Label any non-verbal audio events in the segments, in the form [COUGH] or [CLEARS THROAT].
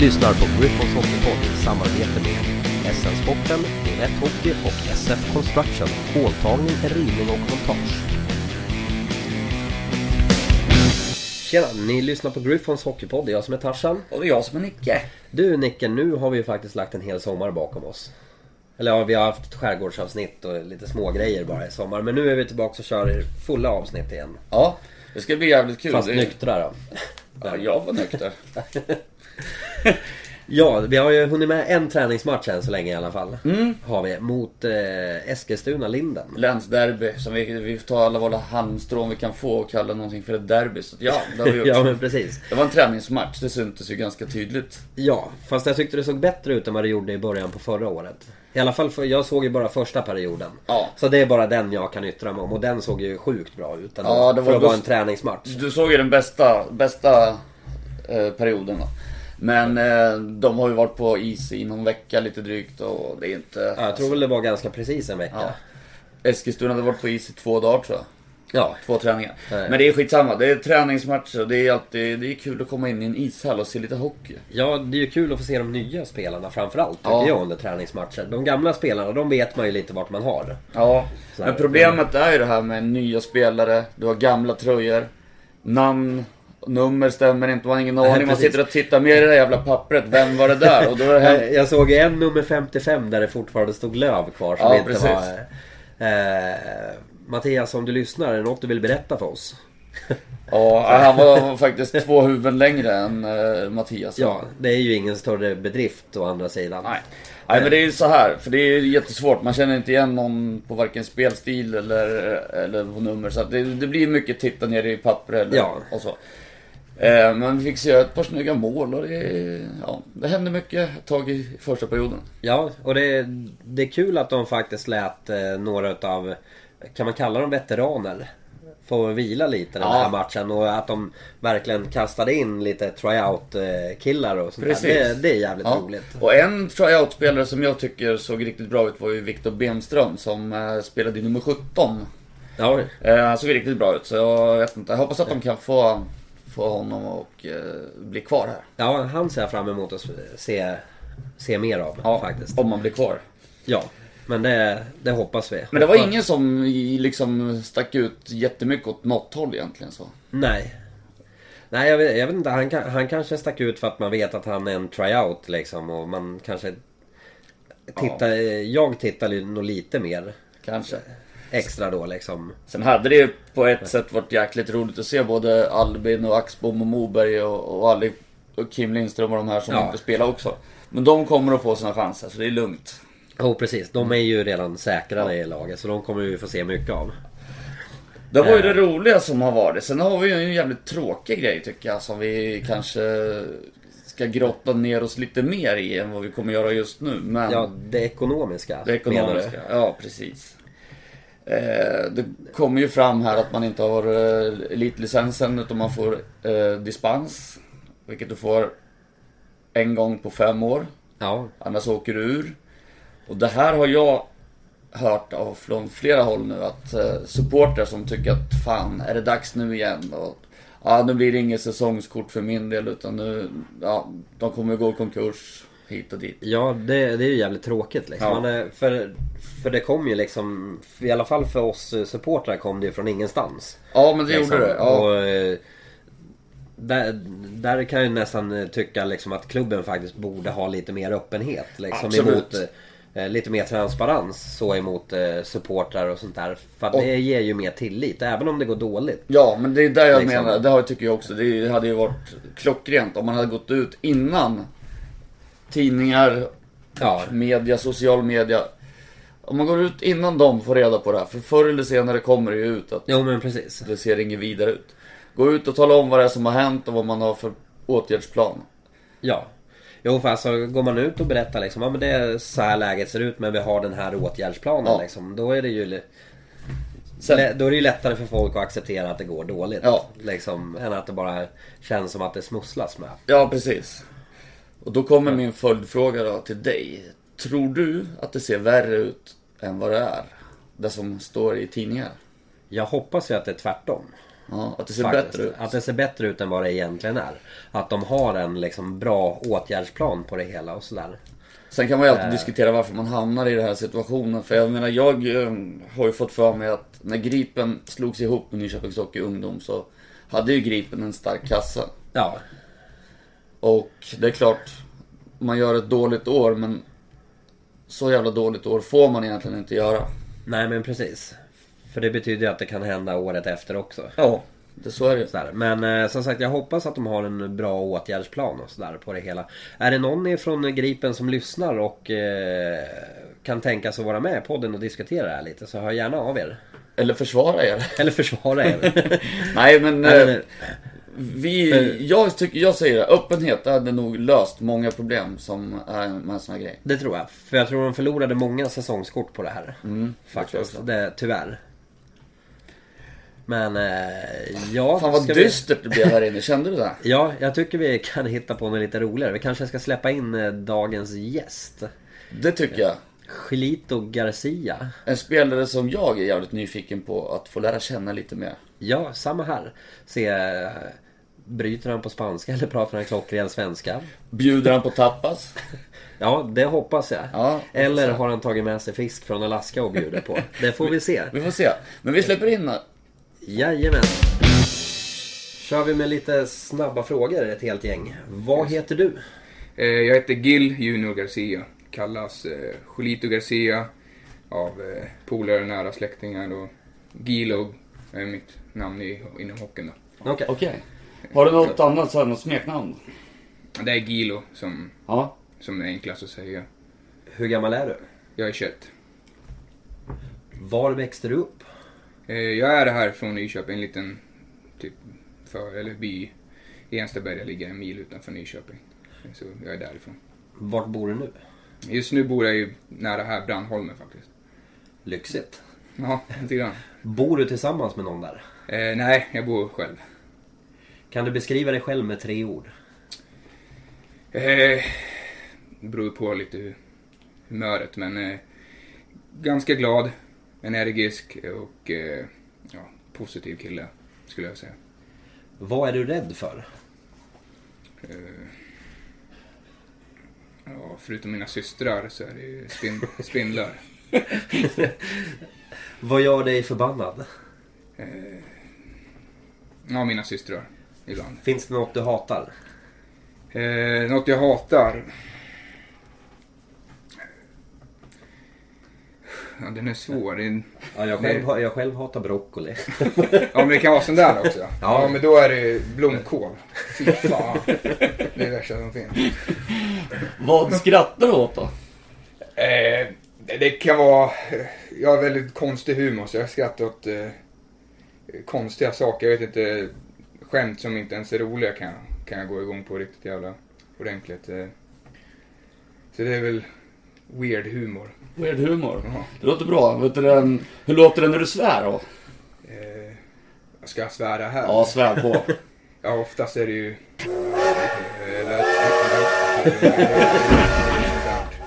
Lyssnar på Griffons Hockeypodd i samarbete med SN-sporten, Rätt Hockey och SF Construction, håltagning, rivning och montage. Tjena, ni lyssnar på Griffons Hockeypodd. Det är jag som är Tarzan. Och det är jag som är Nicke. Du Nicke, nu har vi ju faktiskt lagt en hel sommar bakom oss. Eller ja, vi har haft skärgårdsavsnitt och lite små grejer bara i sommar. Men nu är vi tillbaka och kör fulla avsnitt igen. Ja, det ska bli jävligt kul. Fast nyktra då. Ja, jag var nykter. [LAUGHS] [LAUGHS] Ja, vi har ju hunnit med en träningsmatch än så länge i alla fall. Mm. Har vi. Mot eh, Eskilstuna-Linden. Länsderby, som vi, vi tar alla våra halmstrån vi kan få och kalla någonting för ett derby. Så ja, det har vi [LAUGHS] gjort. ja, men precis. Det var en träningsmatch, det syntes ju ganska tydligt. Ja, fast jag tyckte det såg bättre ut än vad det gjorde i början på förra året. I alla fall, för jag såg ju bara första perioden. Ja. Så det är bara den jag kan yttra mig om. Och den såg ju sjukt bra ut ändå, Ja, det var För att vara en träningsmatch. Du såg ju den bästa, bästa eh, perioden då. Men eh, de har ju varit på is i någon vecka lite drygt och det är inte... Ja, jag tror väl det var ganska precis en vecka. Ja. Eskilstuna hade varit på is i två dagar tror jag. Ja. Två träningar. Nej. Men det är skitsamma. Det är träningsmatcher och det är alltid det är kul att komma in i en ishall och se lite hockey. Ja, det är ju kul att få se de nya spelarna framförallt tycker Ja. jag under träningsmatcher. De gamla spelarna, de vet man ju lite vart man har. Ja, men problemet är ju det här med nya spelare, du har gamla tröjor, namn, nummer stämmer inte, man har ingen aning. Man sitter och tittar med i det där jävla pappret, vem var det där? Och då det Jag, här... jag såg en nummer 55 där det fortfarande stod Löv kvar som Ja, inte precis. var... Eh, Mattias, om du lyssnar, är det något du vill berätta för oss? [LAUGHS] Ja, han var faktiskt två huvuden längre än eh, Mattias. Ja, det är ju ingen större bedrift å andra sidan. Nej. Nej men det är ju så här, för det är jättesvårt. Man känner inte igen någon på varken spelstil eller, eller på nummer. Så det, det blir mycket titta ner i papper eller, Ja. och så. Eh, men vi fick se ett par snygga mål och det, ja, det hände mycket ett tag i första perioden. Ja, och det, det är kul att de faktiskt lät eh, några utav, kan man kalla dem veteraner? Få vila lite den Ja. här matchen och att de verkligen kastade in lite tryout eh, killar och sånt Precis. där. Det, det är jävligt Ja. roligt. Och en tryout-spelare som jag tycker såg riktigt bra ut var ju Viktor Benström som eh, spelade i nummer 17. Ja, Eh, såg riktigt bra ut så jag vet inte. Jag hoppas att de kan få, få honom och eh, bli kvar här. ja han ser jag fram emot att se, se mer av faktiskt. Om man blir kvar. Ja, men det, det hoppas vi. Men det var Hoppas- ingen som liksom stack ut jättemycket åt något håll egentligen så. Nej. Nej, jag vet, jag vet inte. Han, han kanske stack ut för att man vet att han är en tryout liksom. Och man kanske... Tittar, Jag tittar nog lite mer Kanske. Extra då liksom. Sen hade det ju på ett sätt varit jäkligt roligt att se både Albin och Axbom och Moberg och, och Ali och Kim Lindström och de här som Ja. inte spelar också. Men de kommer att få sina chanser så det är lugnt. Jo precis, de är ju redan säkrade i laget så de kommer vi få se mycket av. Det var ju Eh. det roliga som har varit. Sen har vi ju en jävligt tråkig grej tycker jag som vi kanske ska grotta ner oss lite mer i än vad vi kommer göra just nu. Men Ja, det ekonomiska. det ekonomiska. Ja, precis. Eh, det kommer ju fram här att man inte har eh, elitlicensen utan man får eh, dispens. Vilket du får en gång på fem år. Ja, Annars åker du ur. Och det här har jag hört av från flera håll nu att eh, supportrar som tycker att fan, är det dags nu igen? Och, ja, nu blir det inget säsongskort för min del utan nu, ja, de kommer gå i konkurs hit och dit. ja det, det är ju jävligt tråkigt liksom. Ja. Man för, för det kom ju liksom, i alla fall för oss eh, supportrar kom det ju från ingenstans. Ja, men det Liksom. gjorde det. Ja. Och, eh, där, där kan jag nästan eh, tycka liksom att klubben faktiskt borde ha lite mer öppenhet. Liksom, Absolut. emot, eh, lite mer transparens så emot eh, supportrar och sånt där. För Och- det ger ju mer tillit, även om det går dåligt. Ja, men det är där jag Liksom. menar. Det har- tycker jag också. Det hade ju varit klockrent om man hade gått ut innan tidningar, Ja, media, social media. Om man går ut innan de får reda på det här. För förr eller senare kommer det ju ut att jo men precis. det ser inget vidare ut. Gå ut och tala om vad det är som har hänt och vad man har för åtgärdsplan. Ja. Jo för alltså går man ut och berättar liksom, ja men det är så här läget ser ut men vi har den här åtgärdsplanen Ja. liksom. Då är det ju Sen, Då är det ju lättare för folk att acceptera att det går dåligt. Ja. Liksom, än att det bara känns som att det smusslas med. ja, precis. Och då kommer min följdfråga då till dig. Tror du att det ser värre ut än vad det är? Det som står i tidningar? Jag hoppas ju att det är tvärtom. Ja, att det ser Faktiskt. bättre ut. Att det ser bättre ut än vad det egentligen är. Att de har en liksom bra åtgärdsplan på det hela och sådär. Sen kan man ju alltid Eh. diskutera varför man hamnar i den här situationen. För jag menar, jag eh, har ju fått för mig att när Gripen slogs ihop med Nyköpings Hockey Ungdom så hade ju Gripen en stark kassa. Ja, Och det är klart, man gör ett dåligt år men så jävla dåligt år får man egentligen inte göra. nej men precis. För det betyder ju att det kan hända året efter också. Ja, det så är det ju. Sådär. Men eh, som sagt jag hoppas att de har en bra åtgärdsplan och sådär på det hela. Är det någon ifrån Gripen som lyssnar och eh, kan tänka sig att vara med i podden och diskutera det här lite så hör gärna av er. Eller försvara er. Eller försvara er. [LAUGHS] Nej men... Eh, men- Vi, jag, tycker, jag säger det, öppenhet hade nog löst många problem som är med en sån här grej. Det tror jag. För jag tror de förlorade många säsongskort på det här. Mm, Faktiskt. det Det, tyvärr. Men eh, ja. Fan vad ska vi- dystert det blev här inne, kände du det? [LAUGHS] Ja, jag tycker vi kan hitta på något lite roligare. Vi kanske ska släppa in eh, dagens gäst. Det tycker jag. Gilito Garcia. En spelare som jag är jävligt nyfiken på att få lära känna lite mer. Ja, samma här. Se, eh, bryter han på spanska eller pratar han klockren svenska? Bjuder han på tapas? [LAUGHS] Ja, det hoppas jag. Ja, eller har han tagit med sig fisk från Alaska och bjuder på? Det får vi se. [LAUGHS] Vi får se. Men vi släpper in Jajamän. Kör vi med lite snabba frågor, ett helt gäng. Vad heter du? Eh, Jag heter Gil Junior Garcia. Kallas eh, Julito Garcia av eh, polare och nära släktingar. Och Gilo är mitt namn i, inom hockeyn då. Okej. Okej. Har du något annat, så här, något smeknamn? Det är Gilo som, Ja. som är enklast att säga. Hur gammal är du? Jag är 21. Var växte du upp? Eh, Jag är här från Nyköping, en liten typ för, eller by i Enstaberga ligger en mil utanför Nyköping. Så jag är därifrån. Vart bor du nu? Just nu bor jag ju nära här, Brandholmen faktiskt. Lyxigt. Ja, lite grann. Bor du tillsammans med någon där? Eh, nej, jag bor själv. Kan du beskriva dig själv med tre ord? Eh, det beror på lite hu- humöret men eh, ganska glad, energisk och eh, ja, positiv kille skulle jag säga. Vad är du rädd för? Eh, ja, förutom mina systrar så är det ju spin, spindlar. [LAUGHS] Vad gör dig förbannad? Eh, ja, mina systrar ibland. Finns det något du hatar? Eh, något jag hatar? Ja, den är svår. Det är, Ja, jag, själv, jag själv hatar broccoli. [LAUGHS] Ja men det kan vara sån där också. Ja, Ja. men då är det blomkål. Fy fan. Det är det värsta som finns. Vad skrattar du åt då? Eh, det kan vara... Jag har väldigt konstig humor så jag skrattar åt eh, konstiga saker. Jag vet inte. Skämt som inte ens är roliga kan, jag- kan jag gå igång på riktigt jävla ordentligt. Eh. Så det är väl weird humor. Weird humor. Ja. Det låter bra. Vet du, den- hur låter det när du svär då? Eh, ska jag svära här? Ja, svär på. [LAUGHS] Ja, oftast är det ju...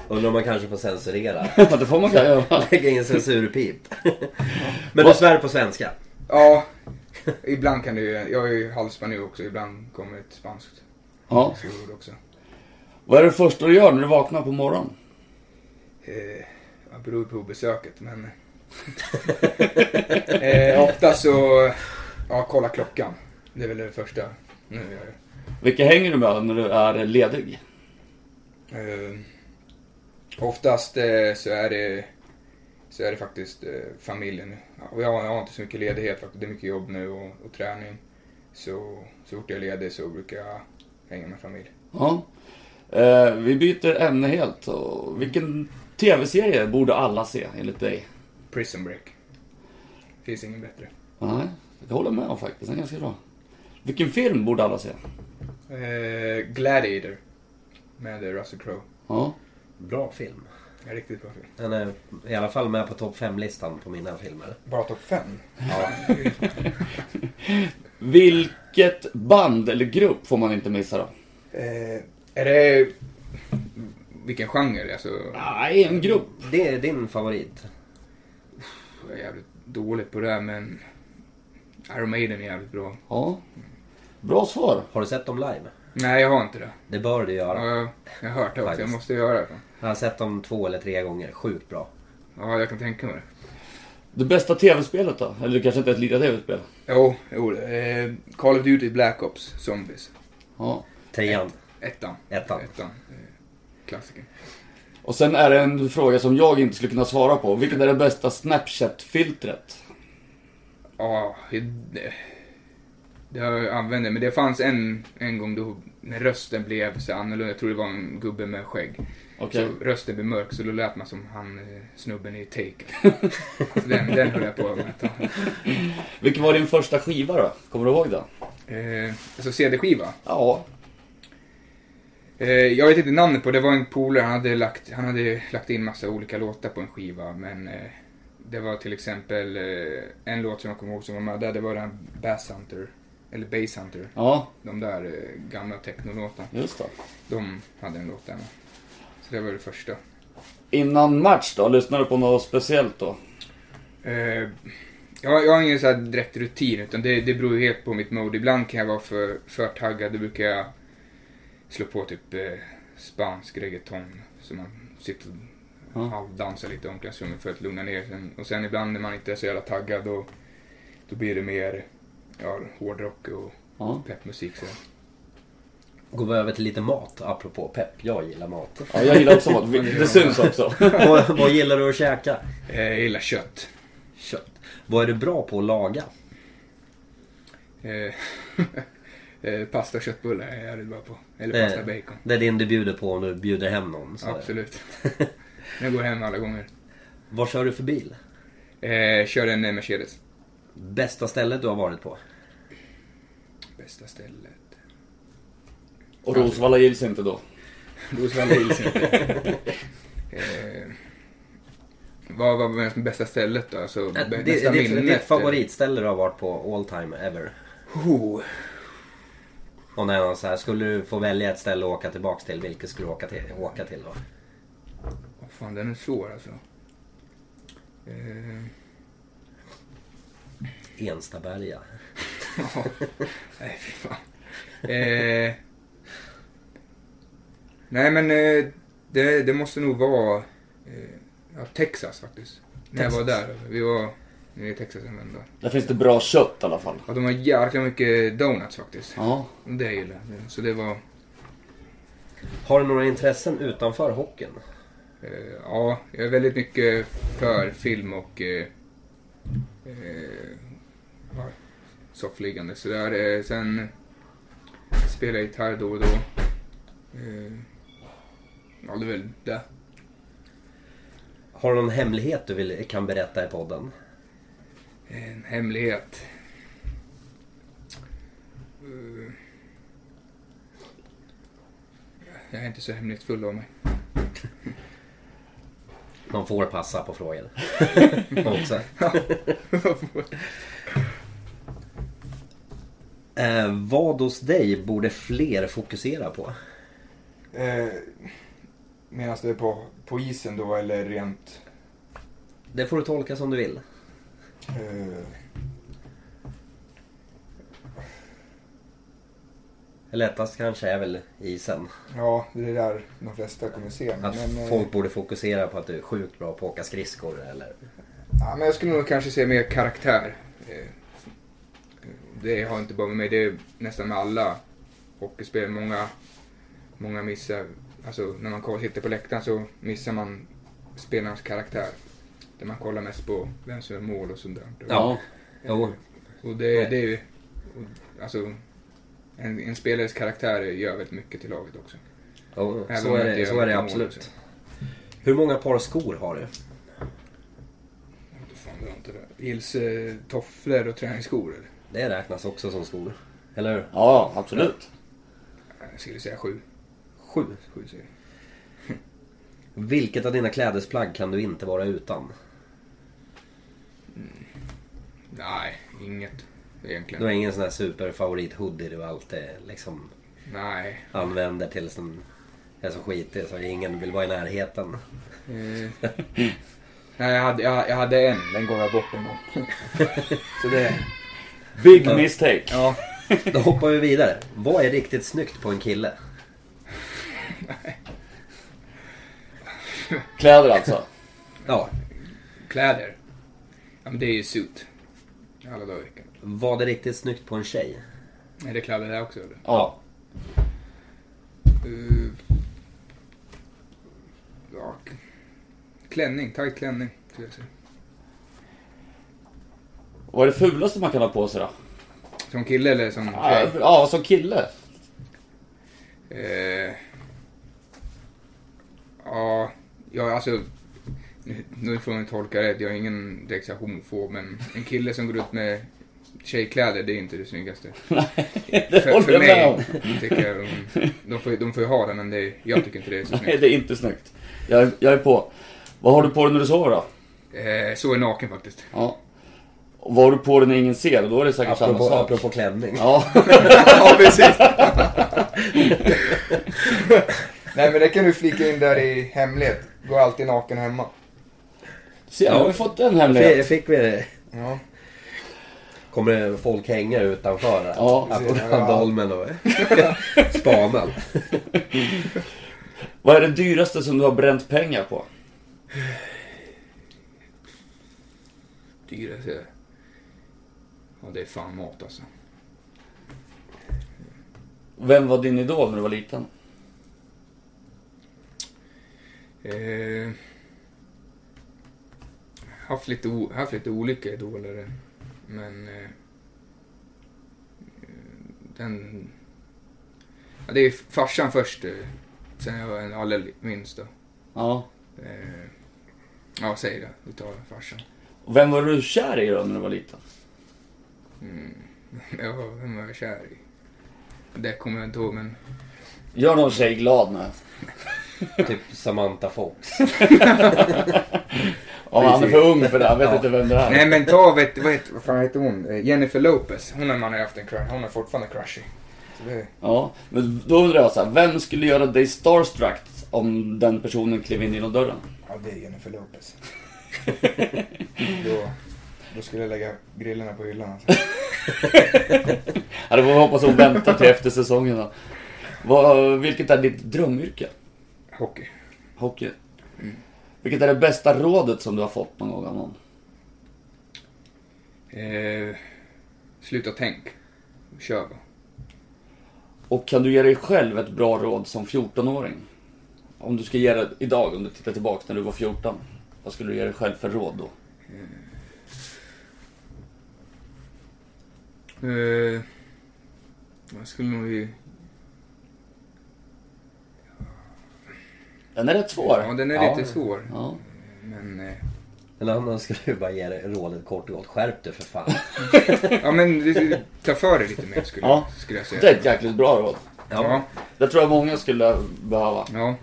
Undrar om man kanske får censurera. [LAUGHS] Det får man kanske göra. Lägga in censurpip. [LAUGHS] Men du svär på svenska? Ja, [LAUGHS] ibland kan det ju... Jag är ju halvspanjor också. Ibland kommer ett spanskt Ja. ord också. Vad är det första du gör när du vaknar på morgonen? Eh, det beror på besöket, men... [LAUGHS] eh, ofta så... Ja, kolla klockan. Det är väl det första nu jag gör. Vilka hänger du med när du är ledig? Eh, oftast eh, så är det så är det faktiskt eh, familjen. Jag, har- jag har inte så mycket ledighet faktiskt. Det är mycket jobb nu och, och träning. Så, så fort jag är ledig så brukar jag hänga med familj. Ja. Eh, vi byter ämne helt. Och vilken tv-serie borde alla se enligt dig? Prison Break. Finns ingen bättre. Nej, jag håller med om faktiskt. Den är ganska bra. Vilken film borde alla se? Eh, Gladiator. Med Russell Crowe. Ja. Bra film. En riktigt bra film. Den är i alla fall med på topp 5-listan på mina filmer. Bara topp fem? Ja. [LAUGHS] Vilket band eller grupp får man inte missa då? Eh, är det... Vilken genre? Alltså, Nej, en grupp. Det är din favorit. jag är jävligt dålig på det här men... Iron Maiden är jävligt bra. Ja. Bra svar. Har du sett dem live? Nej, jag har inte det. Det bör du göra. Ja, jag, jag har hört det också. Jag måste göra det. Jag har sett dem två eller tre gånger. Sjukt bra. Ja, jag kan tänka mig det. Det bästa tv-spelet då? Eller det kanske inte är ett litet tv-spel? Jo, jo eh, Call of Duty Black Ops Zombies. Ja. Trean. Ettan. Ettan. Ettan. Eh, klassiker. Och sen är det en fråga som jag inte skulle kunna svara på. Vilket är det bästa Snapchat-filtret? Ja, det, det har jag använt men det fanns en, en gång då när rösten blev så annorlunda. Jag tror det var en gubbe med skägg. Okej. Så rösten blev mörk så då lät man som han eh, snubben i Taken. Så [LAUGHS] den, den höll jag på med ett tag. Vilken var din första skiva då? Kommer du ihåg den? Eh, alltså CD-skiva. Ja. Eh, jag vet inte namnet på det. var en polare. Han hade lagt, han hade lagt in massa olika låtar på en skiva. Men eh, det var till exempel eh, en låt som jag kommer ihåg som var med där. Det var den Bass Hunter. Eller Bass Hunter. Ja, De där eh, gamla technolåtarna. just det. De hade en låt där med. Det var det första. Innan match då? Lyssnar du på något speciellt då? Eh, jag, jag har ingen så här direkt rutin utan det, det beror ju helt på mitt mode. Ibland kan jag vara för, för taggad. Då brukar jag slå på typ eh, spansk reggaeton. Så man sitter och halvdansar lite i omklädningsrummet för att lugna ner sig. Och sen ibland när man inte är så jävla taggad då, då blir det mer ja, hårdrock och Ja. peppmusik. Så. Går vi över till lite mat, apropå pepp. Jag gillar mat. ja jag gillar också mat. [LAUGHS] Det syns också. [LAUGHS] vad, vad gillar du att käka? Eh, jag gillar kött. Kött. Vad är du bra på att laga? Eh, [LAUGHS] eh, pasta och köttbullar är jag jävligt bra på. Eller Det- pasta bacon. Det är din du bjuder på om du bjuder hem någon. Så Absolut. Jag går hem alla gånger. Vad kör du för bil? Eh, kör en Mercedes. Bästa stället du har varit på? Bästa stället. Och Rosvalla gills inte då. Rosvalla Hills inte. [LAUGHS] eh, vad var mest bästa stället då? Alltså, Äh, bä- det, bästa det, det, minnet? ditt favoritställe du har varit på all time ever? Oh, Och när man så här, skulle du få välja ett ställe att åka tillbaks till, vilket skulle du åka till, åka till då? vad fan, den är svår alltså. Eh, Enstaberga. [LAUGHS] Nej, fy fan. Eh, nej, men eh, det, det måste nog vara eh, ja, Texas faktiskt. När jag var där. Vi var nere i Texas en vända. Där finns det bra kött i alla fall. Ja, de har jäkla mycket donuts faktiskt. Ja. Det gillar jag. Så det var... Har du några intressen utanför hockeyn? Eh, ja, jag är väldigt mycket för film och eh, eh, ja, soffliggande. Så där, eh, sen spelar jag gitarr då och då. Ja, det är väl det. Har du någon hemlighet du vill, kan berätta i podden? En hemlighet. Jag är inte så hemlighetsfull av mig. Man får passa på frågor. [LAUGHS] Också. Eh, vad hos dig borde fler fokusera på? Eh, Medan det är på, på isen då eller rent... Det får du tolka som du vill. Eh, Lättast kanske är väl isen. ja, det är där de flesta kommer se. Att Men, eh, folk borde fokusera på att du är sjukt bra på att åka skridskor eller... ja, men jag skulle nog kanske se mer karaktär. Eh, det har inte bara med mig, det är nästan med alla hockeyspel. Många, många missar, alltså när man sitter på läktaren så missar man spelarens karaktär. Där man kollar mest på vem som gör mål och sånt där. Ja. Jo. Och det, det är ju, alltså, en, en spelares karaktär gör väldigt mycket till laget också. Jo, Även så är det, så är det absolut. också. Hur många par skor har du? Gills eh, tofflor och träningsskor eller? Det räknas också som skor. Eller hur? Ja, absolut. Jag skulle säga sju. Sju. Sju jag. Vilket av dina klädesplagg kan du inte vara utan? Nej, inget egentligen. Du har ingen sån här superfavorit hoodie du alltid liksom Nej. använder tills den är så skitig så ingen vill vara i närheten. Eh, nej, jag hade, jag, jag hade en. Den gav jag bort en gång. [LAUGHS] så det... Big mistake. Ja. Då hoppar vi vidare. Vad är riktigt snyggt på en kille? Kläder alltså. Ja. Kläder. Ja men det är ju suit. Alla dagar i veckan. Vad är riktigt snyggt på en tjej? Är det kläder där också eller? Ja. Uh, ja. Klänning, tight klänning skulle jag säga. Vad är det fulaste man kan ha på sig då? Som kille eller som Ja, tjej? ja som kille. Eh, ja, alltså. Nu, nu får man tolka rätt. Jag är ingen direkt homofob, men en kille som går ut med tjejkläder, det är inte det snyggaste. [LAUGHS] Det För, håller för jag med om. mig tycker jag de, de, får, de får ju ha det, men det, är- jag tycker inte det är så [LAUGHS] Nej, snyggt. det är inte snyggt. Jag, är- jag är på. Vad har du på dig när du sover då? Eh, så är naken faktiskt. Ja. Och vad har du på dig när ingen ser? Då är det säkert samma Apropå, sak. apropå klänning. Ja. [LAUGHS] ja, precis. Nej, men det kan du flika in där i hemlighet. Går alltid naken hemma. Se, nu har vi fått en hemlighet. Fick vi Ja. Kommer det folk hänga utanför här? Ja. Här på Ja. Randholmen och [LAUGHS] spanar. Vad är det dyraste som du har bränt pengar på? Dyraste. Ja, det är fan mat alltså. Vem var din idol när du var liten? Eh, haft, lite o, haft lite olika idoler. Men... Eh, den... Ja, det är farsan först. eh, Sen jag var en allra minst då. Ja. Eh, ja, säg det. Vi tar farsan. Och vem var du kär i då när du var liten? Mm. [LAUGHS] Ja, vem var jag kär i? Det kommer jag inte ihåg, men... Gör någon tjej glad nu. [LAUGHS] Typ Samantha Fox. Ja, han är för ung för det. Han vet Ja. inte vem det är. Nej men ta, vet, vad, heter, vad fan heter hon? Eh, Jennifer Lopez. Hon har man har haft en crush. Hon är fortfarande. Så det, Ja, men då undrar jag så här, vem skulle göra dig starstruck om den personen klev in genom dörren? ja, det är Jennifer Lopez. [LAUGHS] då, då skulle jag lägga grillarna på hyllan alltså. Ja, det får vi hoppas hon väntar till efter säsongen då. Vad, vilket är ditt drömyrke? Hockey. Hockey. Vilket är det bästa rådet som du har fått någon gång av någon? Eh, sluta tänk. Kör bara. Och kan du ge dig själv ett bra råd som 14-åring? Om du ska ge det idag, om du tittar tillbaka när du var 14. Vad skulle du ge dig själv för råd då? Eh, jag skulle nog ju... Den är rätt svår. Ja, den är Ja. lite svår. Ja. Men... Eh, En annan skulle ju bara ge dig rådet kort och gott. Skärp dig för fan. [LAUGHS] ja men det- ta för dig lite mer skulle, Ja. skulle jag säga. Det är ett jäkligt bra råd. Ja. Det tror jag många skulle behöva, Ja.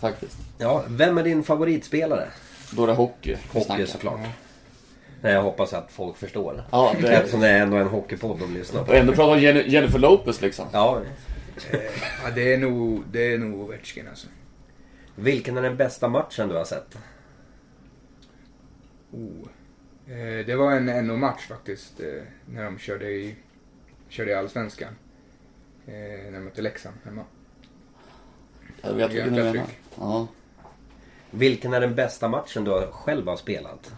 faktiskt. Ja, vem är din favoritspelare? Då är det hockey. vi Hockey snackar. såklart. Nej, jag hoppas att folk förstår. Ja, det är... [LAUGHS] Eftersom det är ändå en hockeypodd de lyssnar Och på. ändå pratar om Jenny- Jennifer Lopez liksom. Ja. Eh, ja, det är nog, det är nog Ovechkin alltså. Vilken är den bästa matchen du har sett? Oh. Eh, det var en NO-match faktiskt. Eh, när de körde i, körde i Allsvenskan. Eh, när de mötte Leksand hemma. Jag vet vilken du menar. Ja. Vilken är den bästa matchen du själv har spelat?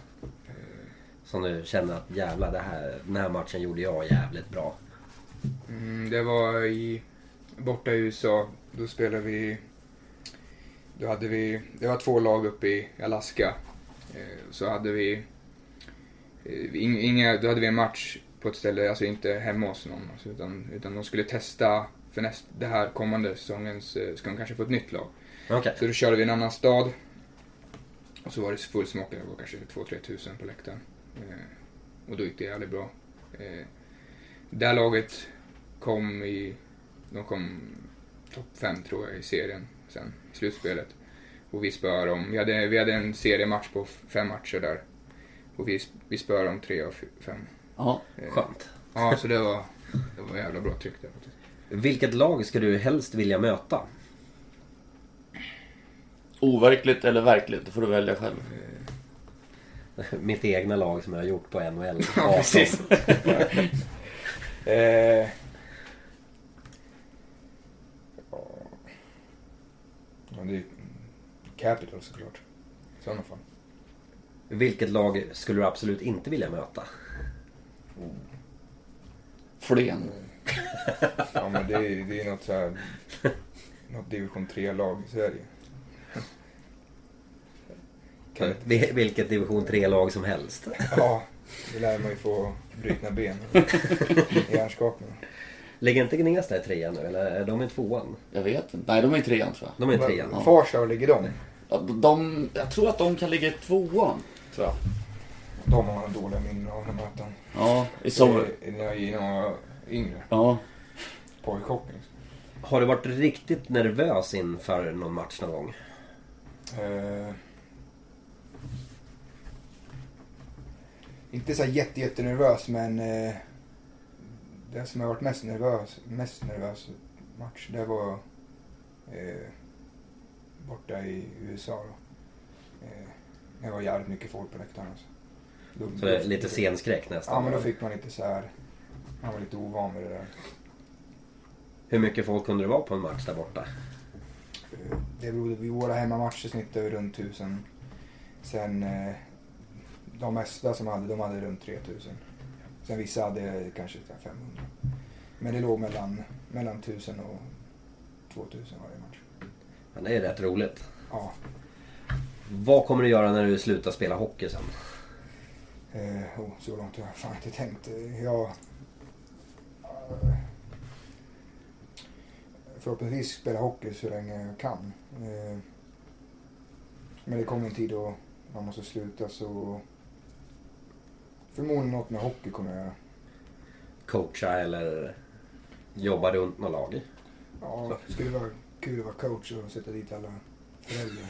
Som du känner att jävlar, det här, den här matchen gjorde jag jävligt bra. Mm, det var i, borta i USA. Då spelade vi, då hade vi, det var två lag uppe i Alaska. Eh, så hade vi, eh, ing- inga, då hade vi en match på ett ställe, alltså inte hemma hos någon. Alltså, utan, utan de skulle testa för näst, det här kommande säsongens, eh, ska de kanske få ett nytt lag. Okej. Så då körde vi en annan stad. Och så var det fullsmockad, det var kanske 2-3 tusen på läktaren. Och då gick det jävligt bra. Eh, det här laget kom i, de kom topp 5 tror jag i serien sen, i slutspelet. Och vi spöade dem, vi hade, vi hade en seriematch på fem matcher där. Och vi, vi spöade dem tre av fem. ja. Eh, Skönt. Ja, så det var, det var jävla bra tryck där faktiskt. Vilket lag skulle du helst vilja möta? Overkligt eller verkligt, det får du välja själv. Mitt egna lag som jag har gjort på NHL. Ja, precis. [LAUGHS] Eh, ja, Ja, det är Capital såklart. I sådana fall. Vilket lag skulle du absolut inte vilja möta? Flen. [LAUGHS] Ja men det är, det är något så här, något division 3-lag i Sverige. [LAUGHS] Vil- Vilket division 3-lag som helst. ja, det lär man ju få brutna ben. [LAUGHS] Hjärnskakning. Ligger inte Gnesta i trean nu eller är de i tvåan? Jag vet inte. Nej, de är i trean tror jag. De är i trean. Ja. Farsta, var ligger de? Ja, de, jag tror att de kan ligga i tvåan. Tror jag. De har man dåliga minnen av mötte dem. Ja, i sommar. I- När jag var yngre. Ja. Pojkhockey. Har du varit riktigt nervös inför någon match någon gång? Eh, inte så jätte, jättenervös men eh, det som jag varit mest nervös, mest nervös match det var eh, borta i USA då. Eh, det var jävligt mycket folk på läktaren. Alltså. Då- Så det är lite scenskräck nästan? Ja men då fick man lite så här. Man var lite ovan med det där. Hur mycket folk kunde det vara på en match där borta? Eh, Det berodde, vid våra hemmamatcher snittade vi runt 1000. Sen eh, de mesta som hade, de hade runt 3000. Sen vissa hade kanske så här 500. Men det låg mellan, mellan 1000 och 2000 varje match. Men det är rätt roligt. Ja. Vad kommer du göra när du slutar spela hockey sen? Eh, oh, så långt har jag fan inte tänkt. Eh, Jag... eh, förhoppningsvis spela hockey så länge jag kan. Eh, men det kommer en tid då man måste sluta så... Förmodligen något med hockey kommer jag göra. Coacha eller jobba runt något lag? Ja, det skulle vara kul att vara coach och sätta dit alla föräldrar.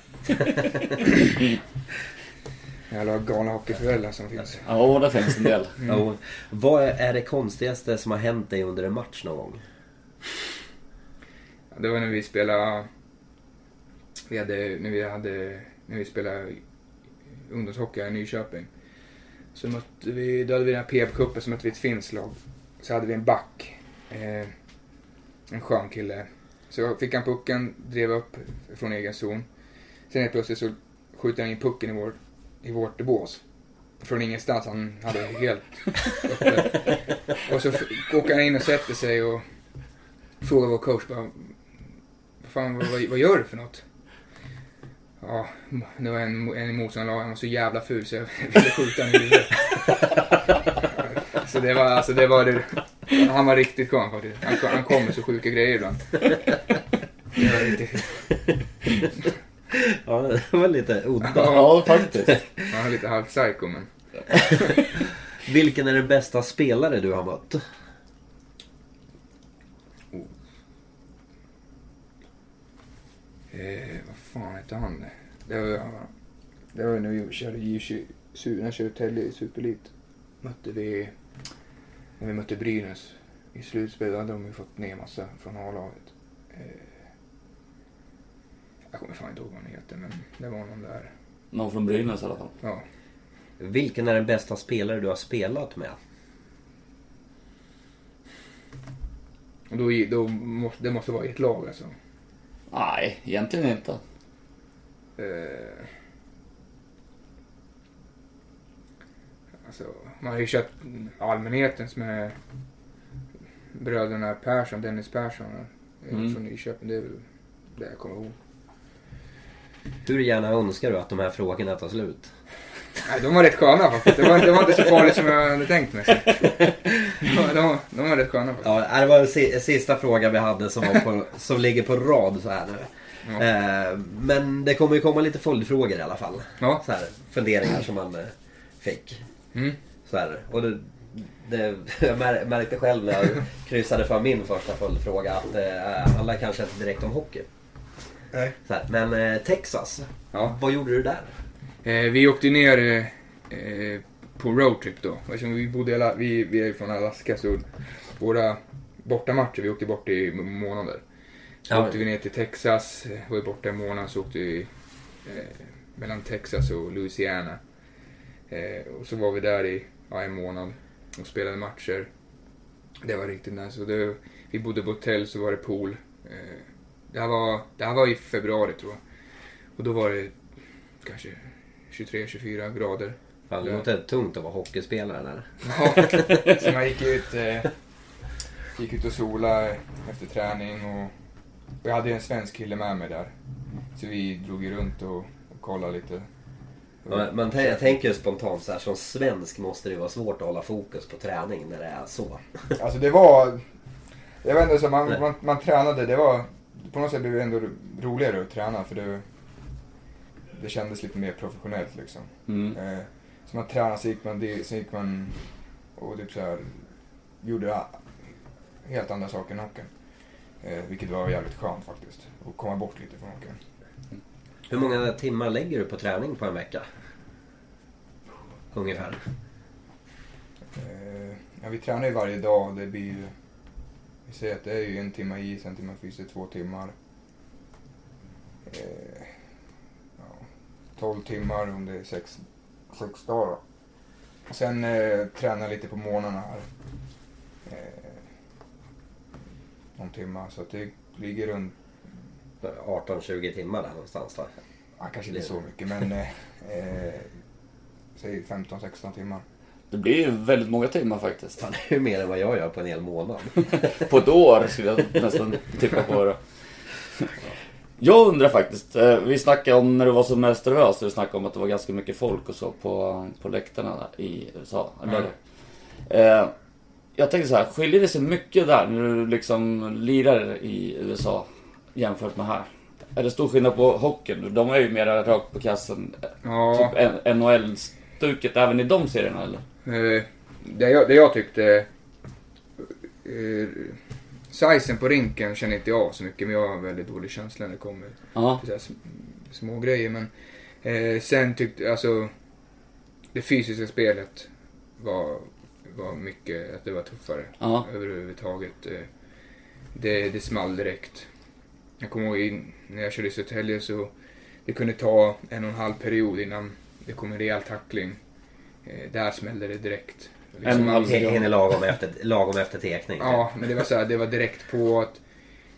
[LAUGHS] alla galna hockeyföräldrar som finns. Ja, det finns en del. Mm. Och vad är det konstigaste som har hänt dig under en match någon gång? Det var när vi spelade... Vi hade, när vi hade... När vi spelade ungdomshockey i Nyköping. Så mötte vi... Då hade vi den här PF-cupen så mötte vi ett finskt lag. Så hade vi en back. Eh, en skön kille. Så fick han pucken, drev upp från egen zon. Sen helt plötsligt så skjuter han in pucken i, vår, i vårt bås. Från ingenstans. Han hade helt uppe. Och så åker han in och sätter sig och frågar vår coach bara, vad fan, vad, vad, vad gör du för något? Ja, det var en, en i motståndarlaget, han var så jävla ful så jag [LAUGHS] ville skjuta honom i huvudet. Så det var, alltså det var det, han var riktigt skön faktiskt. Han, han kom med så sjuka grejer ibland. Det var riktigt, Ja, det var lite udda. Ja, faktiskt. han var lite halv psycho men. Vilken är den bästa spelare du har mött? Eh, vad fan hette han? Det var, det var när vi körde J20, när jag körde Tälje i Superelit. Mötte vi, när vi mötte Brynäs i slutspel, då hade de ju fått ner massa från A-laget. Eh, jag kommer fan inte ihåg vad han heter, men det var någon där. Någon från Brynäs i alla fall. Ja. Vilken är den bästa spelare du har spelat med? Och då, då måste, det måste vara i ett lag alltså. Nej, egentligen inte. Eh, alltså, man har ju köpt allmänhetens med bröderna Persson, Dennis Persson eh, Mm. från Nyköping. Det är väl det jag kommer ihåg. Hur gärna önskar du att de här frågorna tar slut? Nej, de var rätt sköna faktiskt. Det var, det var inte så farligt som jag hade tänkt mig. De, var- de, de var rätt sköna faktiskt. Ja, det var den si- sista frågan vi hade som, var på, som ligger på rad så här nu. Ja. Eh, men det kommer ju komma lite följdfrågor i alla fall. Ja. Så här, funderingar som man eh, fick. Mm. Så här. Och det, det, jag mär- märkte själv när jag kryssade för min första följdfråga att det eh, handlar kanske inte direkt om hockey. Nej. Så här. Men Texas, Ja. vad gjorde du där? Eh, vi åkte ner eh, på roadtrip då. Eftersom vi, bodde i Ala- vi, vi är från Alaska så våra bortamatcher, vi åkte bort i månader. Så Ja. åkte vi ner till Texas, var borta i månaden så åkte vi eh, mellan Texas och Louisiana. Eh, och så var vi där i ja, en månad och spelade matcher. Det var riktigt nice. Och det, vi bodde på hotell så var det pool. Eh, det, här var, det här var i februari tror jag. Och då var det kanske 23-24 grader. Fan, det låter tungt att vara hockeyspelare där. Ja, [LAUGHS] så man gick ut, eh, gick ut och sola efter träning och, och jag hade en svensk kille med mig där. Så vi drog ju runt och, och kollade lite. Man, man jag tänker spontant så här, som svensk måste det vara svårt att hålla fokus på träning när det är så. [LAUGHS] Alltså det var... Jag vet inte, så man, man, man tränade, det var... På något sätt blev det ändå roligare att träna för det... Det kändes lite mer professionellt liksom. Mm. Eh, så man tränade, så gick man, det, så gick man och typ så här, gjorde helt andra saker än hockeyn. Eh, vilket var jävligt skönt faktiskt. Att komma bort lite från hockeyn. Hur många timmar lägger du på träning på en vecka? Ungefär. Eh, ja, vi tränar ju varje dag. Det blir ju... Vi säger att det är ju en timme is, en timme fysiskt, två timmar. Eh, 12 timmar om det är sex, sex dagar. Och sen eh, tränar jag lite på morgnarna här. Eh, någon timma. Så att det ligger runt, 18-20 timmar där någonstans då. ja, kanske inte så mycket men eh, eh, säg 15-16 timmar. Det blir ju väldigt många timmar faktiskt. Fan, det är ju mer än vad jag gör på en hel månad. [LAUGHS] På ett år skulle jag nästan tippa på det. [LAUGHS] Jag undrar faktiskt, eh, vi snackade om när du var som mest nervös, du snackade om att det var ganska mycket folk och så på, på läktarna i USA. Eller? Eh, jag tänkte så här, skiljer det sig mycket där när du liksom lirar i USA jämfört med här? Är det stor skillnad på hockeyn? De är ju mer rakt på kassen. Ja. Typ NHL-stuket även i de serierna eller? Eh, det, jag, det jag tyckte... Eh, sizen på rinken känner inte jag så mycket, men jag har väldigt dålig känsla när det kommer Ja. till så små grejer. Men eh, sen tyckte alltså det fysiska spelet var, var mycket, att det var tuffare Ja. överhuvudtaget. Eh, det, det small direkt. Jag kommer ihåg in, när jag körde i Södertälje så det kunde ta en och en halv period innan det kom en rejäl tackling. Eh, där smällde det direkt. Och en H- Hinner lagom efter, lagom efter tekning. Ja, men det var så här, det var direkt på att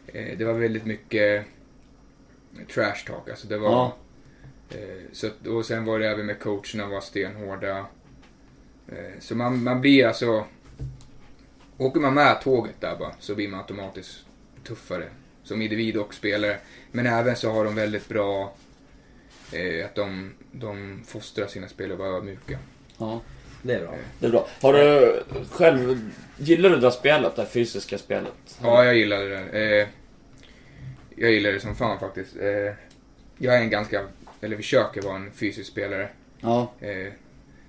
eh, det var väldigt mycket trash talk. Alltså det var... Ja. Eh, så, och sen var det även med coacherna var stenhårda. Eh, så man, man blir alltså... Åker man med tåget där bara så blir man automatiskt tuffare. Som individ och spelare. Men även så har de väldigt bra... Eh, att de, de fostrar sina spelare att vara ödmjuka. ja. Det är bra. Det är bra. Har du själv, gillar du det där spelet, det här fysiska spelet? Ja, jag gillar det. Eh, jag gillar det som fan faktiskt. Eh, jag är en ganska, eller försöker vara en fysisk spelare. Ja. Eh,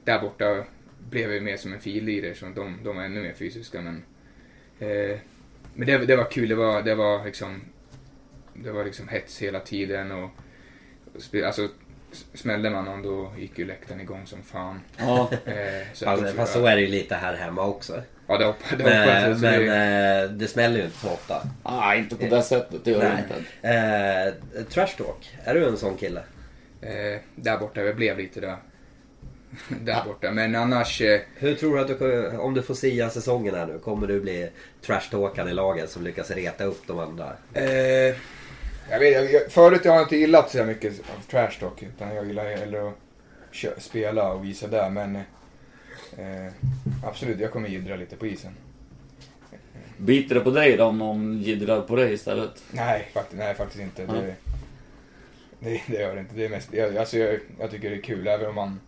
där borta blev jag mer som en fillirare, så de, de var ännu mer fysiska. Men, eh, men det, det var kul, det var, det var liksom det var liksom hets hela tiden och, och spe- alltså smällde man någon då gick ju läktaren igång som fan. Ja. Eh, så Fast, fast så är det ju lite här hemma också. Ja, det hoppade, det hoppade. Men, så men det, eh, det smäller ju inte så ofta. Ah, inte på det sättet, det gör det Nej. inte. Eh, trash talk, är du en sån kille? eh, där borta, jag blev lite där. [LAUGHS] där borta, men annars eh, Hur tror du att du, om du får sia säsongen här nu, kommer du bli trash-talkaren i laget som lyckas reta upp de andra? Eh, jag vet, jag, jag, förut har jag inte gillat så mycket av trash talk. Utan jag gillar hellre att kö, spela och visa där. Men eh, absolut, jag kommer jiddra lite på isen. Biter det på dig då om någon jiddrar på dig istället? Nej, faktiskt, nej, faktiskt inte. Ja. Det, det, det gör det inte. Det är mest, jag, alltså jag, jag tycker det är kul. Även om man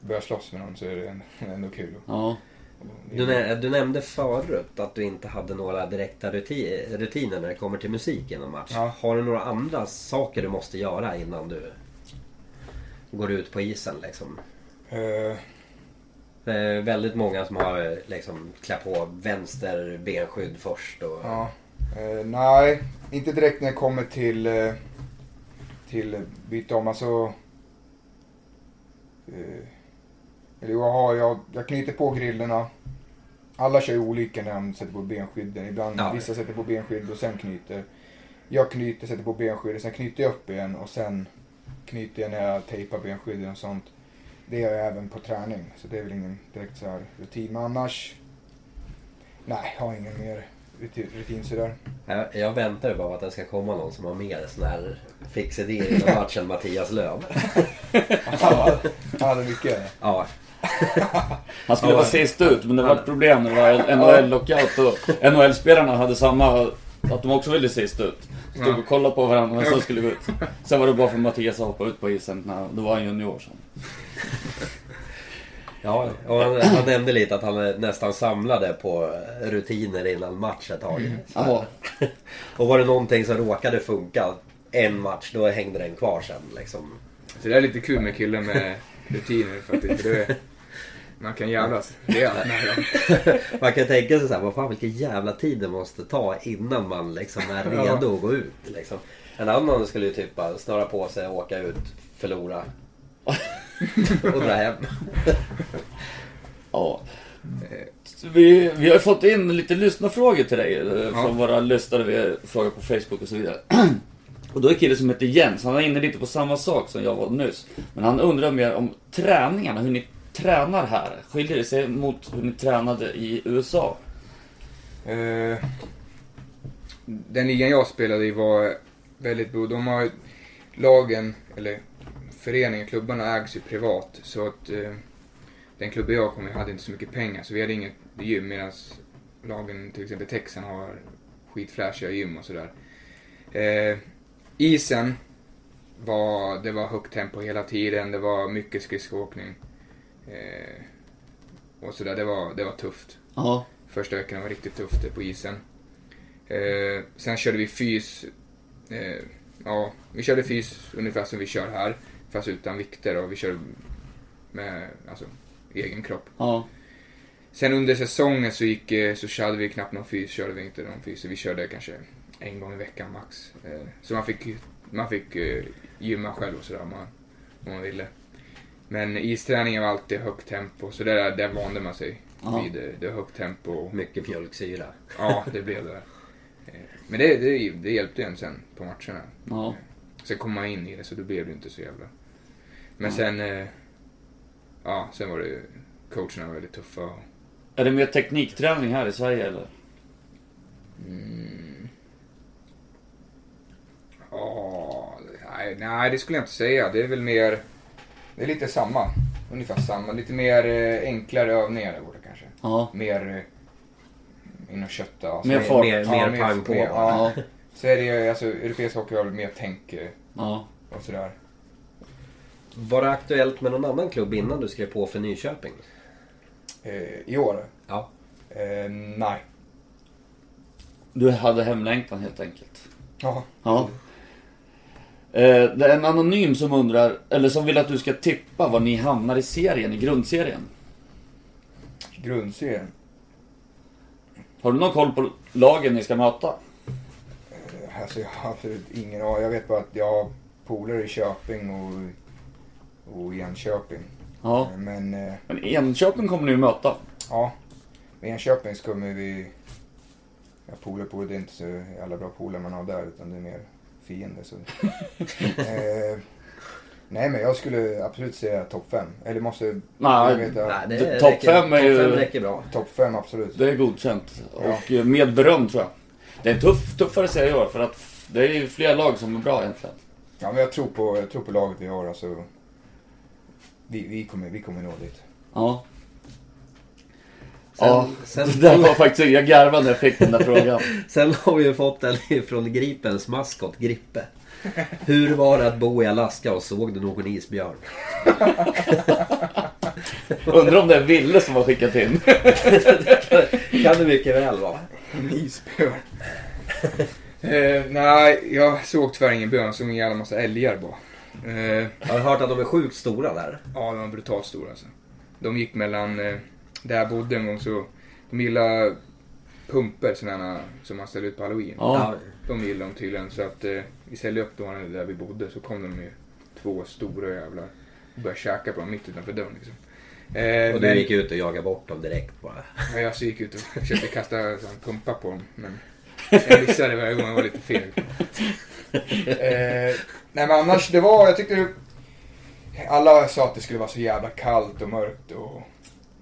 börjar slåss med någon så är det ändå, ändå kul. Ja. Du, nä- du nämnde förut att du inte hade några direkta ruti- rutiner när det kommer till musik inom match. Ja. Har du några andra saker du måste göra innan du går ut på isen liksom? Eh, Det är väldigt många som har liksom klä på vänster benskydd först och... Ja. Eh, nej, inte direkt när det kommer till, eh, till byta om. Alltså, eh, eller jag, har, jag, jag knyter på grillorna. Alla kör ju olika när de sätter på benskydden. Ibland Ja. vissa sätter på benskydd och sen knyter. Jag knyter, sätter på benskyddet, sen knyter jag upp igen och sen knyter jag när jag tejpar benskydden och sånt. Det gör jag även på träning, så det är väl ingen direkt så här rutin. Men annars, Nej, jag har ingen mer rutin, sådär. Jag, jag väntar ju bara på att det ska komma någon som har mer sån här fixidéer innan matchen Mattias Löv. Han hade mycket. Ja, Han skulle Ja. vara sist ut, men det var ett problem när det var NHL-lockout och NHL-spelarna hade samma... Att de också ville sist ut. Stod och kollade på varandra när som skulle gå ut. Sen var det bara för Mattias att hoppa ut på isen när då var han junior. Så. Ja och han, han nämnde lite att han nästan samlade på rutiner innan match ett tag. Här. Jaha. Och var det någonting som råkade funka en match, då hängde den kvar sen liksom. Så det är lite kul med killen med rutiner för att det, det är, man kan jävlas rejält. [LAUGHS] Man kan tänka sig så här, vad fan vilken jävla tid det måste ta innan man liksom är redo att gå ut. Liksom. En annan skulle ju typ bara snöra på sig, åka ut, förlora. [LAUGHS] [LAUGHS] och dra hem. [LAUGHS] Ja. Vi, vi har fått in lite lyssnarfrågor till dig eh, Ja. från våra lyssnare. Vi har frågat på Facebook och så vidare. [CLEARS THROAT] Och då är en kille som heter Jens, han var inne lite på samma sak som jag var nyss. Men han undrar mer om träningarna, hur ni tränar här. Skiljer det sig mot hur ni tränade i USA? Eh, den ligan jag spelade i var väldigt bra. De har lagen, eller föreningen, klubbarna ägs ju privat. Så att eh, den klubben jag kom i hade inte så mycket pengar. Så vi hade inget gym medan lagen, till exempel Texan, har skitfräscha gym och sådär. Eh, isen var, det var högt tempo hela tiden. Det var mycket skridskoåkning. Eh, och sådär, det var, det var tufft. Ja. Första veckan var riktigt tufft på isen. Eh, sen körde vi fys. Eh, ja, vi körde fys ungefär som vi kör här. Fast utan vikter och vi körde med alltså, egen kropp. Ja. Sen under säsongen så, gick, eh, så körde vi knappt någon fys. Körde vi inte någon fys. Så vi körde kanske en gång i veckan max. Eh, så man fick, man fick eh, gymma själv och sådär om man, om man ville. Men isträningen var alltid högt tempo. Så det där, där vande man sig Ja. vid. Det var högt tempo. Mycket mjölksyra. Ja, det blev det. Men det, det, det hjälpte en sen på matcherna. Ja. Sen kom man in i det så då blev det inte så jävla... Men Ja. sen... eh, Ja, sen var det ju... Coacherna var väldigt tuffa. och- Är det mer teknikträning här i Sverige eller? Mm. Ja, nej, nej, det skulle jag inte säga. Det är väl mer... Det är lite samma. Ungefär samma. Lite mer eh, enklare övningar där borta kanske. Ja. Mer... Eh, inom kötta. Alltså, Mer fart. Mer, Ja, mer pang på mer- ja. Så är det ju, alltså europeisk hockey har väl mer tänk eh, Ja. och sådär. Var det aktuellt med någon annan klubb innan du skrev på för Nyköping? Eh, I år? Ja. Eh, nej. Du hade hemlängtan helt enkelt. Ja. Ja. Eh, det är en anonym som undrar, eller som vill att du ska tippa var ni hamnar i serien, i grundserien. Grundserien? Har du någon koll på lagen ni ska möta? Alltså jag har absolut ingen aning. Jag vet bara att jag har polare i Köping och, och Enköping. Ja. Eh, Men eh, Men Enköping kommer ni ju möta. ja, med Enköping så kommer vi... Ja, polare på det är inte så alla bra polare man har där utan det är mer fiender. Så. [LAUGHS] eh, nej men jag skulle absolut säga topp fem. Eller måste... jag Nej, vet, ja, Nej, topp räcker- fem är topp ju- fem räcker bra. Topp fem absolut. det är godkänt. Ja. Och eh, med beröm tror jag. Det är en tuff, tuffare serie i år för att det är ju fler lag som är bra egentligen. Ja men jag tror på, jag tror på laget vi har alltså. Vi, vi, kommer, vi kommer nå dit. Ja. Sen, ja. sen, [LAUGHS] det där var faktiskt, jag garvade när jag fick den där frågan. [LAUGHS] sen har vi ju fått den från Gripens maskot, Grippe. Hur var det att bo i Alaska och såg du någon isbjörn? [LAUGHS] Undrar om det är Ville som har skickat in. kan det mycket väl vara. En isbjörn. [LAUGHS] eh, nej, jag såg tyvärr ingen björn. Jag såg en jävla massa älgar bara. Eh, Jag har hört att de är sjukt stora där. ja, de var brutalt stora alltså. De gick mellan, eh, där jag bodde en gång så, de gillar pumper sådana som man ställer ut på halloween. Ja. De gillar de tydligen. Så att eh, vi ställde upp dem där vi bodde så kom de ju två stora jävlar och började käka på dem mitt utanför dörren liksom. Eh, Och du men- gick ut och jagade bort dem direkt bara. Ja, jag så gick ut och försökte kasta en pumpa på dem. Men jag missade varje gång, jag var lite feg. [LAUGHS] eh, nej men annars, det var, jag tyckte Alla sa att det skulle vara så jävla kallt och mörkt och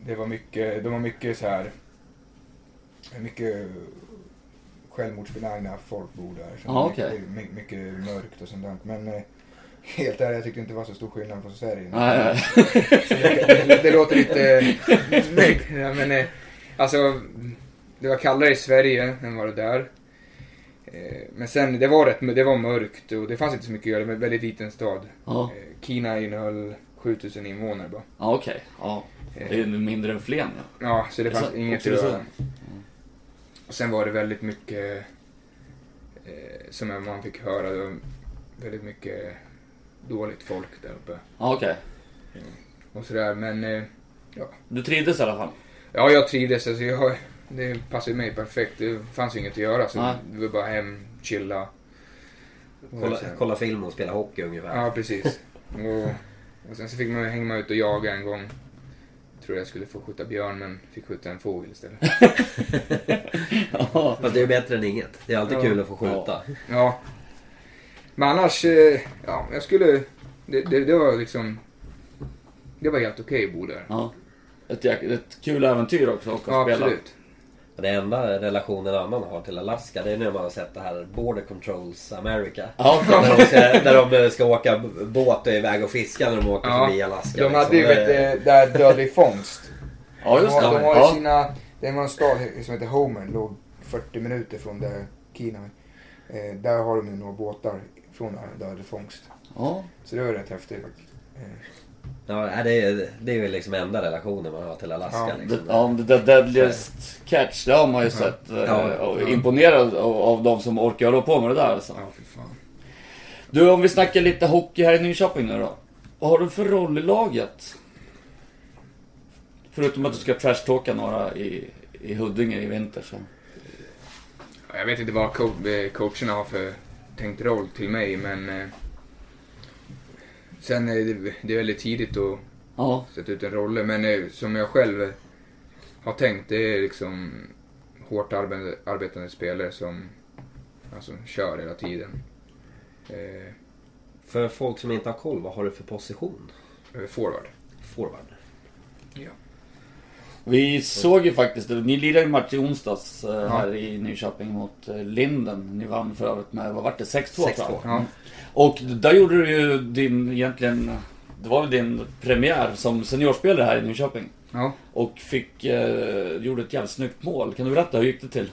det var mycket, de var mycket så här mycket självmordsbenägna folk bor där. Så Ja, mycket, mycket mörkt och sånt där. Men eh, helt ärligt, jag tyckte inte det var så stor skillnad från Sverige. Nej. Så det, det, det låter lite... Nej, ja, men eh, alltså, det var kallare i Sverige än vad det där. Eh, Men sen, det var rätt, det var mörkt och det fanns inte så mycket att göra. Det var en väldigt liten stad. Ja, Eh, Kina innehöll 7000 invånare bara. ja okej. Ja. Det är mindre än Flen ja. Ja, så det fanns Så- inget att göra. Och sen var det väldigt mycket, eh, som man fick höra, det var väldigt mycket dåligt folk där uppe. Ja, okej. Och sådär, men eh, Du trivdes i alla fall? ja, jag trivdes. Alltså, jag, det passade mig perfekt. Det fanns ju inget att göra, så Nej. det var bara hem, chilla. Och Kolla, sen- kolla film och spela hockey ungefär. Ja, precis. Och, och sen så fick man hänga ut och jaga en gång. Tror jag skulle få skjuta björn, men fick skjuta en fågel istället. Ja. Fast det är ju bättre än inget. Det är alltid Ja. kul att få skjuta. Ja. Men annars, eh, ja, jag skulle... Det, det, det var liksom... Det var helt okej att bo där. ja. Ett, jäk- ett kul äventyr också och att Ja, spela. absolut. Det enda relationen annan har till Alaska det är när man har sett det här Border Controls America. Ja, Där de, ska, där de ska åka båt och iväg och fiska när de åker Ja, förbi Alaska. De hade ju liksom. vet, du, där dödlig fångst. [LAUGHS] ja just de, det. har- de har ju Ja. sina... Det var en stad som heter Homer, låg 40 minuter från där Kina eh, Där har de ju några båtar från där dödlig fångst. Ja. Så det var rätt häftigt faktiskt. Eh, Ja, det, är, det är ju liksom enda relationen man har till Alaska. Ja, Det, liksom. ja, det där Deadliest Catch, det har man ju sett. eh, Ja. och imponerad av, av de som orkar hålla på med det där alltså. ja, fy fan. Du, om vi snackar lite hockey här i Nyköping nu då. Vad har du för roll i laget? Förutom att du ska trashtalka några i, i Huddinge i vinter så. Ja, Jag vet inte vad co- eh, coacherna har för tänkt roll till mig, men... Sen är det, det är väldigt tidigt att Ja, sätta ut en roll, men eh, som jag själv har tänkt, det är liksom hårt arbetande, arbetande spelare som alltså, kör hela tiden. Eh, För folk som inte har koll, vad har du för position? eh, forward. Forward. Vi såg ju faktiskt, ni lirade en match i onsdags eh, här i Nyköping mot eh, Linden. Ni vann för övrigt med, vad var det, 6-2 tror jag. 6-2. Ja. Och där gjorde du ju din, egentligen, det var väl din premiär som seniorspelare här i Nyköping. ja. Och fick, eh, gjorde ett jävligt snyggt mål. Kan du berätta, hur gick det till?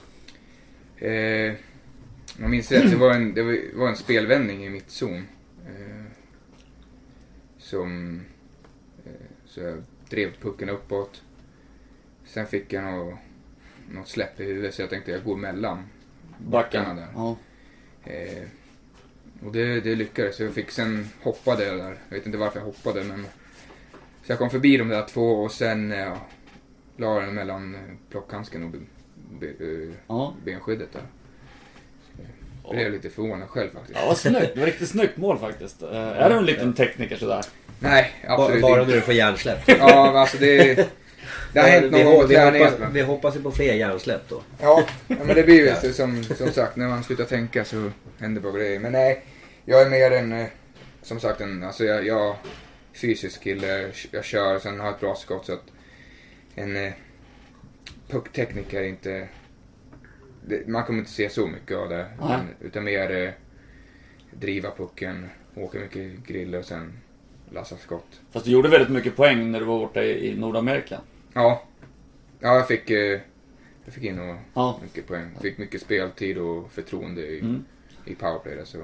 Eh, om jag minns rätt, det var en, det var- en spelvändning i mittzon. Eh, som... Eh, så jag drev pucken uppåt. Sen fick jag något, något släpp i huvudet så jag tänkte jag går mellan backarna där. Ja. Eh, och det, det lyckades. Jag fick sen hoppade jag där. Jag vet inte varför jag hoppade men... Så jag kom förbi de där två och sen eh, ja, la jag den mellan eh, plockhandsken och be, be, Ja. benskyddet där. Jag blev lite förvånad själv faktiskt. ja, vad snyggt. Det var riktigt snyggt mål faktiskt. Eh, är du en liten tekniker sådär? Nej, Bara, absolut bara inte. när du får hjärnsläpp. Ja, alltså det... [LAUGHS] Det har hänt vi, någon gång på vi, träningen. hoppas, vi hoppas ju på fler hjärnsläpp då. Ja, men det blir ju [LAUGHS] så som, som sagt, när man slutar tänka så händer bara grejer. Men nej, jag är mer en, eh, som sagt, en, alltså jag, jag fysisk kille. Jag kör, sen har ett bra skott så att en eh, pucktekniker är inte, det, man kommer inte se så mycket av det. Nej. Utan, mer eh, driva pucken, åka mycket grill och sen lassa skott. Fast du gjorde väldigt mycket poäng när du var borta i, i Nordamerika. Ja, ja jag fick, eh, jag fick in några Ja. mycket poäng. Fick mycket speltid och förtroende i, Mm. i powerplay. där, Så.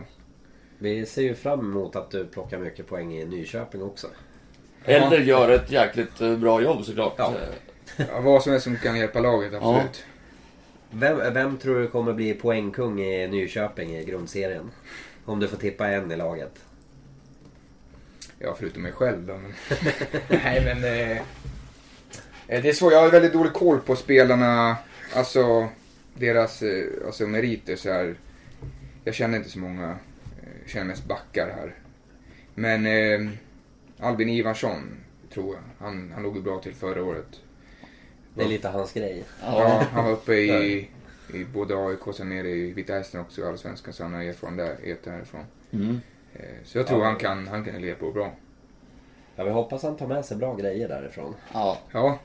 Vi ser ju fram emot att du plockar mycket poäng i Nyköping också. Eller gör ett jäkligt eh, bra jobb såklart. Ja. Eh, Ja, vad som helst som kan hjälpa laget, absolut. Vem, vem tror du kommer bli poängkung i Nyköping i grundserien? Om du får tippa en i laget. Ja, förutom mig själv då. Men... [LAUGHS] Nej, men... Eh, det är svårt. Jag har väldigt dålig koll på spelarna. Alltså, deras eh, alltså, meriter så här. Jag känner inte så många. Eh, Jag känner mest backar här. Men eh, Albin Ivarsson, tror jag. Han, han låg ju bra till förra året. Det är lite hans grej. Ja, han var uppe i, i både AIK och sen nere i Vita Hästen också i Allsvenskan. Så han har erfarenhet där, erfarenhet därifrån. Mm. Eh, Så jag tror Ja. han kan, han kan leva på bra. Ja, vi hoppas han tar med sig bra grejer därifrån. ja. Ja,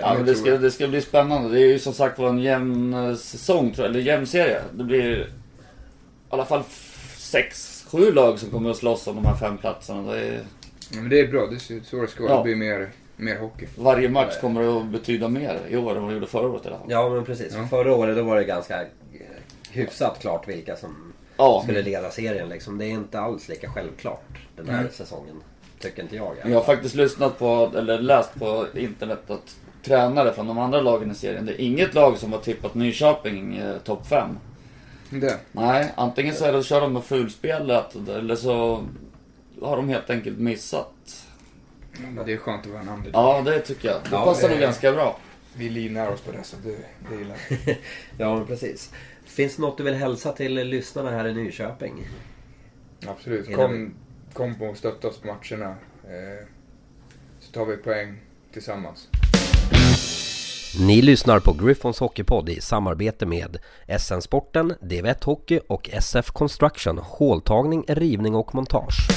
Ja, men det ska, det ska bli spännande. Det är ju som sagt var en jämn eh, säsong, tror jag, eller jämn serie. Det blir i alla fall sex, sju lag som kommer att slåss om de här fem platserna. Det är, Ja, men det är bra, det är så det ska vara. Ja. Det blir mer, mer hockey. varje match kommer att betyda mer i år än vad det gjorde förra året i alla fall. Ja men precis. Ja. Förra året då var det ganska eh, hyfsat klart vilka som Ja, skulle leda serien liksom. Det är inte alls lika självklart den här Mm. säsongen. Tycker inte jag. jag har faktiskt lyssnat på, eller läst på internet att tränare från de andra lagen i serien, det är inget lag som har tippat Nyköping eh, topp 5. Det. Nej, antingen så är det, kör de med fulspelet eller så har de helt enkelt missat. Men det är skönt att vara en underdog. Ja, det tycker jag. Det Ja, passar nog ganska bra. Vi livnär oss på det, så det, det gillar. [LAUGHS] Ja men precis. Finns det något du vill hälsa till lyssnarna här i Nyköping? Absolut. Kom, kom och stötta oss på matcherna. Eh, så tar vi poäng tillsammans. Ni lyssnar på Griffons Hockeypodd i samarbete med SN Sporten, DV1 Hockey och SF Construction, håltagning, rivning och montage.